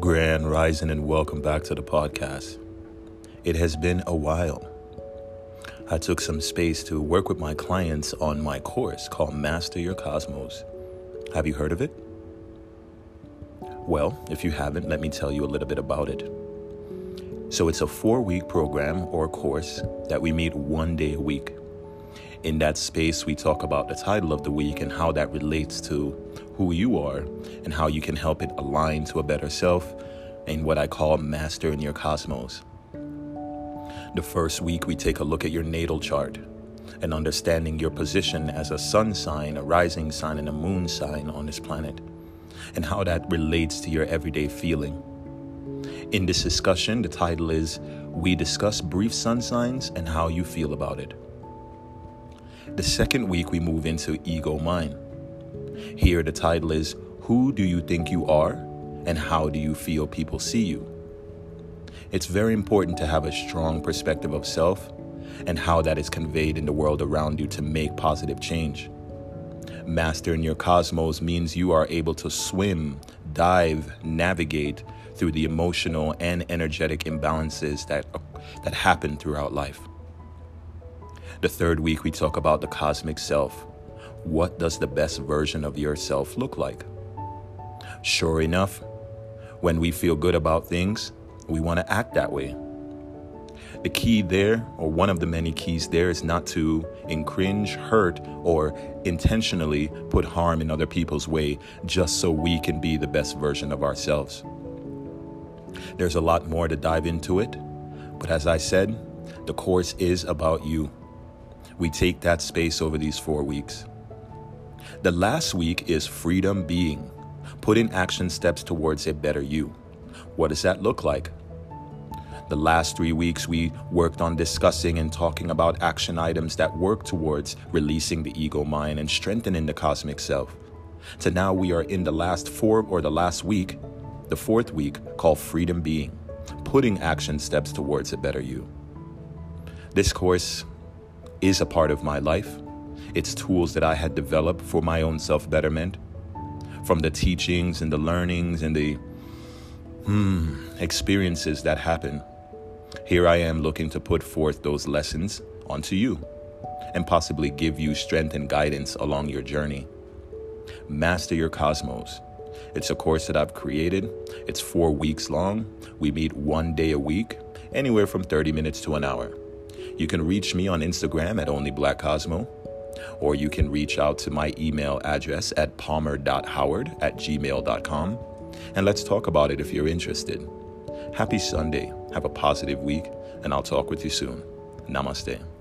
Grand Rising, and welcome back to the podcast. It has been a while. I took some space to work with my clients on my course called Master Your Cosmos. Have you heard of it? Well, if you haven't, let me tell you a little bit about it. So, it's a four week program or course that we meet one day a week. In that space, we talk about the title of the week and how that relates to who you are and how you can help it align to a better self and what I call mastering your cosmos. The first week, we take a look at your natal chart and understanding your position as a sun sign, a rising sign, and a moon sign on this planet, and how that relates to your everyday feeling. In this discussion, the title is We Discuss Brief Sun Signs and How You Feel About It. The second week, we move into ego mind. Here, the title is Who Do You Think You Are and How Do You Feel People See You? It's very important to have a strong perspective of self and how that is conveyed in the world around you to make positive change. Mastering your cosmos means you are able to swim, dive, navigate through the emotional and energetic imbalances that, that happen throughout life. The third week, we talk about the cosmic self. What does the best version of yourself look like? Sure enough, when we feel good about things, we want to act that way. The key there, or one of the many keys there, is not to infringe, hurt, or intentionally put harm in other people's way just so we can be the best version of ourselves. There's a lot more to dive into it, but as I said, the course is about you. We take that space over these four weeks. The last week is freedom being, putting action steps towards a better you. What does that look like? The last three weeks, we worked on discussing and talking about action items that work towards releasing the ego mind and strengthening the cosmic self. So now we are in the last four or the last week, the fourth week, called Freedom Being, putting action steps towards a better you. This course is a part of my life. It's tools that I had developed for my own self betterment. From the teachings and the learnings and the hmm, experiences that happen, here I am looking to put forth those lessons onto you and possibly give you strength and guidance along your journey. Master Your Cosmos. It's a course that I've created. It's four weeks long. We meet one day a week, anywhere from 30 minutes to an hour. You can reach me on Instagram at onlyblackcosmo, or you can reach out to my email address at palmer.howard at gmail.com. And let's talk about it if you're interested. Happy Sunday. Have a positive week, and I'll talk with you soon. Namaste.